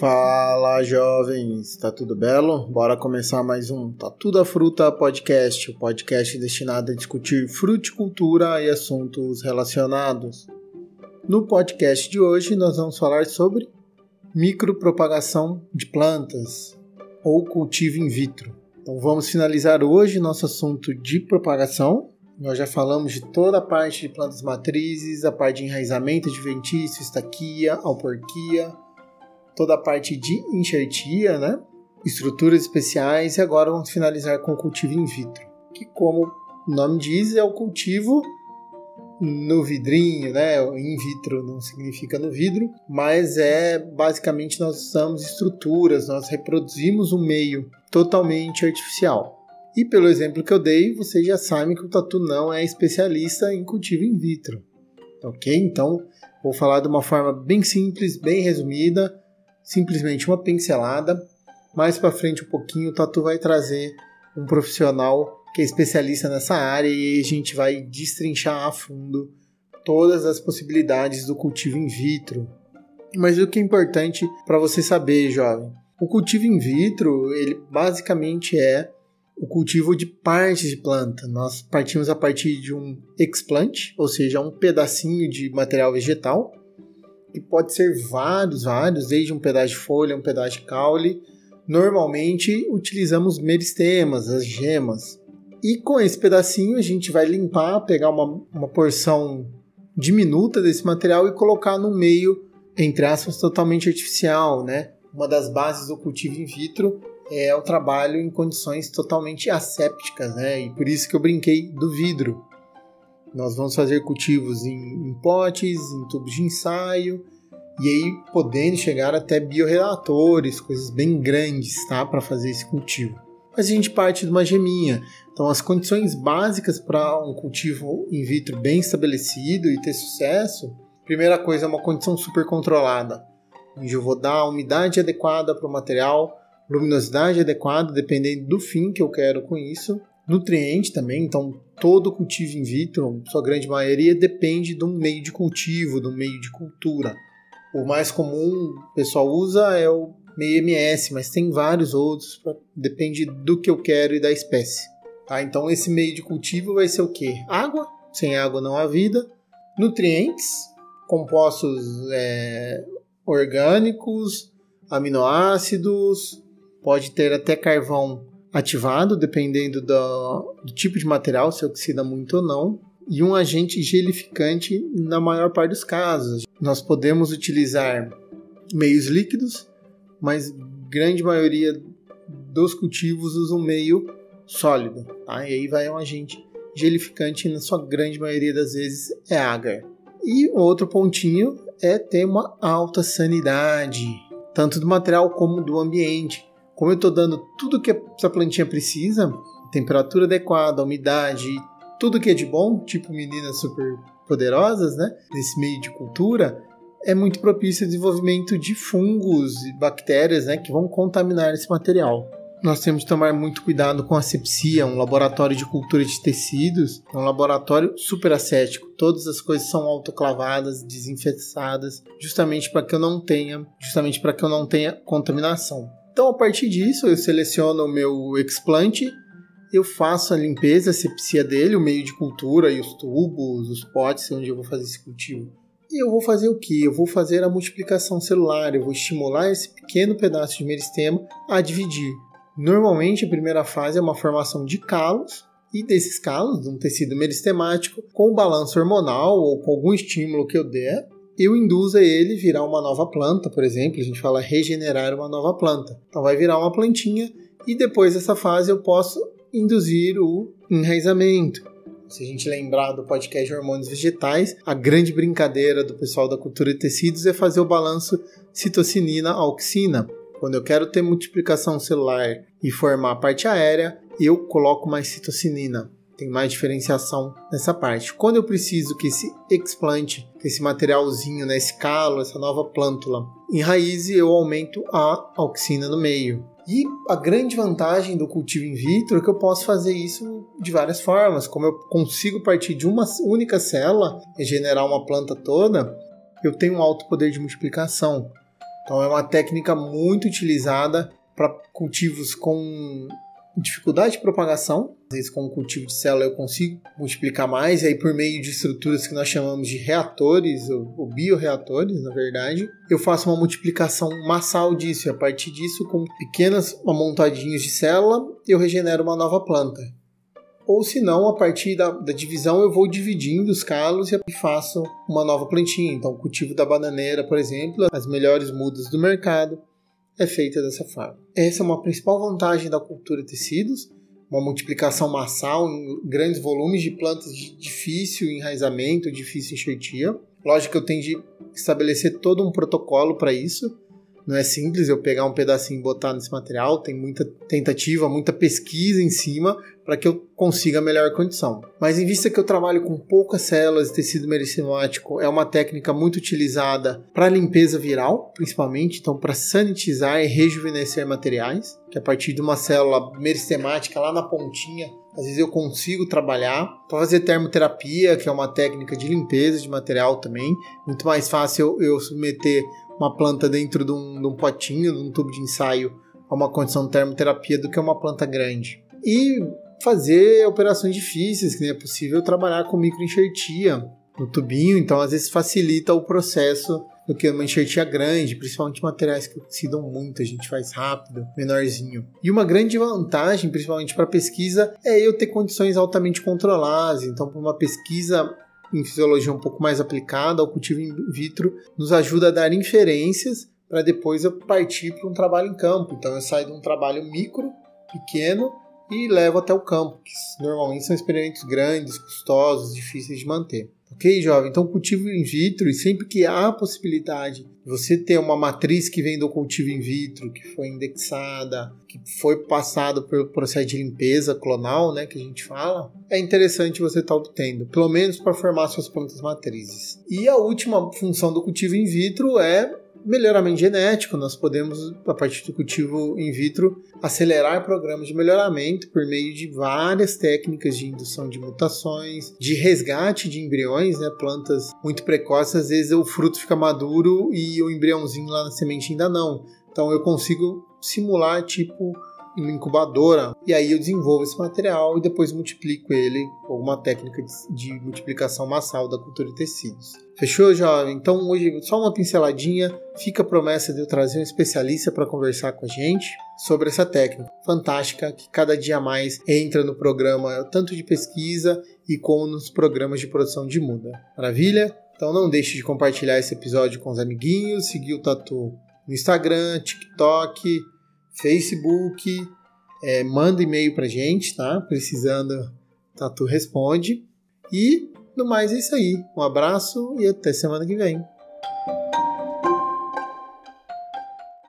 Fala jovens, tá tudo belo? Bora começar mais um Tá Tudo a Fruta podcast, o podcast destinado a discutir fruticultura e assuntos relacionados. No podcast de hoje nós vamos falar sobre micropropagação de plantas ou cultivo in vitro. Então vamos finalizar hoje nosso assunto de propagação. Nós já falamos de toda a parte de plantas matrizes, a parte de enraizamento adventício, estaquia, alporquia, toda a parte de enxertia, né? estruturas especiais e agora vamos finalizar com o cultivo in vitro, que como o nome diz é o cultivo no vidrinho, né? In vitro não significa no vidro, mas é basicamente nós usamos estruturas, nós reproduzimos um meio totalmente artificial. E pelo exemplo que eu dei, vocês já sabem que o Tatu não é especialista em cultivo in vitro. Ok? Então, vou falar de uma forma bem simples, bem resumida, simplesmente uma pincelada. Mais para frente um pouquinho, o Tatu vai trazer um profissional que é especialista nessa área e a gente vai destrinchar a fundo todas as possibilidades do cultivo in vitro. Mas o que é importante para você saber, jovem, o cultivo in vitro, ele basicamente é o cultivo de partes de planta. Nós partimos a partir de um explant, ou seja, um pedacinho de material vegetal, que pode ser vários, vários, desde um pedaço de folha, um pedaço de caule. Normalmente utilizamos meristemas, as gemas. E com esse pedacinho a gente vai limpar, pegar uma, uma porção diminuta desse material e colocar no meio, entre aspas, totalmente artificial, né? Uma das bases do cultivo in vitro é o trabalho em condições totalmente assépticas, né? E por isso que eu brinquei do vidro. Nós vamos fazer cultivos em, em potes, em tubos de ensaio, e aí podendo chegar até bioreatores, coisas bem grandes, tá? Para fazer esse cultivo mas a gente parte de uma geminha. Então, as condições básicas para um cultivo in vitro bem estabelecido e ter sucesso, primeira coisa é uma condição super controlada, onde eu vou dar a umidade adequada para o material, luminosidade adequada, dependendo do fim que eu quero com isso, nutriente também, então todo cultivo in vitro, sua grande maioria, depende de um meio de cultivo, de um meio de cultura. O mais comum o pessoal usa é o meio MS, mas tem vários outros, depende do que eu quero e da espécie. Tá? Então esse meio de cultivo vai ser o que? Água, sem água não há vida, nutrientes, compostos é, orgânicos, aminoácidos, pode ter até carvão ativado, dependendo do, do tipo de material, se oxida muito ou não, e um agente gelificante na maior parte dos casos. Nós podemos utilizar meios líquidos, mas grande maioria dos cultivos usam meio sólido, tá? E aí vai um agente gelificante, na sua grande maioria das vezes é agar. E outro pontinho é ter uma alta sanidade, tanto do material como do ambiente. Como eu estou dando tudo que essa plantinha precisa, temperatura adequada, umidade, tudo que é de bom, tipo meninas super poderosas, né? Nesse meio de cultura, é muito propício ao desenvolvimento de fungos e bactérias né, que vão contaminar esse material. Nós temos que tomar muito cuidado com a sepsia, um laboratório de cultura de tecidos, é um laboratório super ascético. Todas as coisas são autoclavadas, desinfetadas, justamente para que eu não tenha, justamente para que eu não tenha contaminação. Então, a partir disso, eu seleciono o meu explante, eu faço a limpeza, a sepsia dele, o meio de cultura e os tubos, os potes onde eu vou fazer esse cultivo e eu vou fazer o que? Eu vou fazer a multiplicação celular, eu vou estimular esse pequeno pedaço de meristema a dividir. Normalmente a primeira fase é uma formação de calos, e desses calos, um tecido meristemático, com o balanço hormonal ou com algum estímulo que eu der, eu induzo ele virar uma nova planta, por exemplo, a gente fala regenerar uma nova planta. Então vai virar uma plantinha e depois dessa fase eu posso induzir o enraizamento. Se a gente lembrar do podcast Hormônios Vegetais, a grande brincadeira do pessoal da cultura de tecidos é fazer o balanço citocinina-auxina. Quando eu quero ter multiplicação celular e formar a parte aérea, eu coloco mais citocinina. Tem mais diferenciação nessa parte. Quando eu preciso que esse explante, esse materialzinho, né, esse calo, essa nova plântula, enraize, eu aumento a auxina no meio. E a grande vantagem do cultivo in vitro é que eu posso fazer isso de várias formas. Como eu consigo partir de uma única célula e generar uma planta toda, eu tenho um alto poder de multiplicação. Então é uma técnica muito utilizada para cultivos com dificuldade de propagação. Às vezes, com o cultivo de célula, eu consigo multiplicar mais, e aí por meio de estruturas que nós chamamos de reatores, ou, ou bioreatores, na verdade, eu faço uma multiplicação massal disso, e a partir disso, com pequenas amontadinhas de célula, eu regenero uma nova planta. Ou se não, a partir da, da, divisão, eu vou dividindo os calos e faço uma nova plantinha. Então, o cultivo da bananeira, por exemplo, as melhores mudas do mercado, é feita dessa forma. Essa é uma principal vantagem da cultura de tecidos, uma multiplicação massal em grandes volumes de plantas de difícil enraizamento, difícil enxertia. Lógico que eu tenho de estabelecer todo um protocolo para isso. Não é simples eu pegar um pedacinho e botar nesse material, tem muita tentativa, muita pesquisa em cima para que eu consiga a melhor condição. Mas em vista que eu trabalho com poucas células de tecido meristematic, é uma técnica muito utilizada para limpeza viral, principalmente, então para sanitizar e rejuvenescer materiais, que a partir de uma célula meristemática lá na pontinha, às vezes eu consigo trabalhar para fazer termoterapia, que é uma técnica de limpeza de material também. Muito mais fácil eu submeter uma planta dentro de um, de um potinho, de um tubo de ensaio, a uma condição de termoterapia do que uma planta grande. E fazer operações difíceis, que nem é possível trabalhar com microenxertia no tubinho, então às vezes facilita o processo do que uma enxertia grande, principalmente materiais que oxidam muito, a gente faz rápido, menorzinho. E uma grande vantagem, principalmente para pesquisa, é eu ter condições altamente controladas. Então, para uma pesquisa em fisiologia um pouco mais aplicada ao cultivo in vitro, nos ajuda a dar inferências para depois eu partir para um trabalho em campo. Então, eu saio de um trabalho micro, pequeno, e levo até o campo, que normalmente são experimentos grandes, custosos, difíceis de manter. Ok, jovem? Então, cultivo in vitro, e sempre que há a possibilidade de você ter uma matriz que vem do cultivo in vitro, que foi indexada, que foi passado pelo processo de limpeza clonal, né, que a gente fala, é interessante você estar tá obtendo, pelo menos para formar suas plantas matrizes. E a última função do cultivo in vitro é melhoramento genético, nós podemos, a partir do cultivo in vitro, acelerar programas de melhoramento por meio de várias técnicas de indução de mutações, de resgate de embriões, né? plantas muito precoces, às vezes o fruto fica maduro e o embriãozinho lá na semente ainda não. Então eu consigo simular tipo incubadora e aí eu desenvolvo esse material e depois multiplico ele com alguma técnica de, multiplicação massal da cultura de tecidos. Fechou, jovem? Então hoje só uma pinceladinha, fica a promessa de eu trazer um especialista para conversar com a gente sobre essa técnica fantástica que cada dia mais entra no programa tanto de pesquisa e como nos programas de produção de muda. Maravilha? Então não deixe de compartilhar esse episódio com os amiguinhos, seguir o Tatu no Instagram, TikTok, Facebook, é, manda e-mail pra gente, tá? Precisando, Tatu responde. E no mais é isso aí. Um abraço e até semana que vem.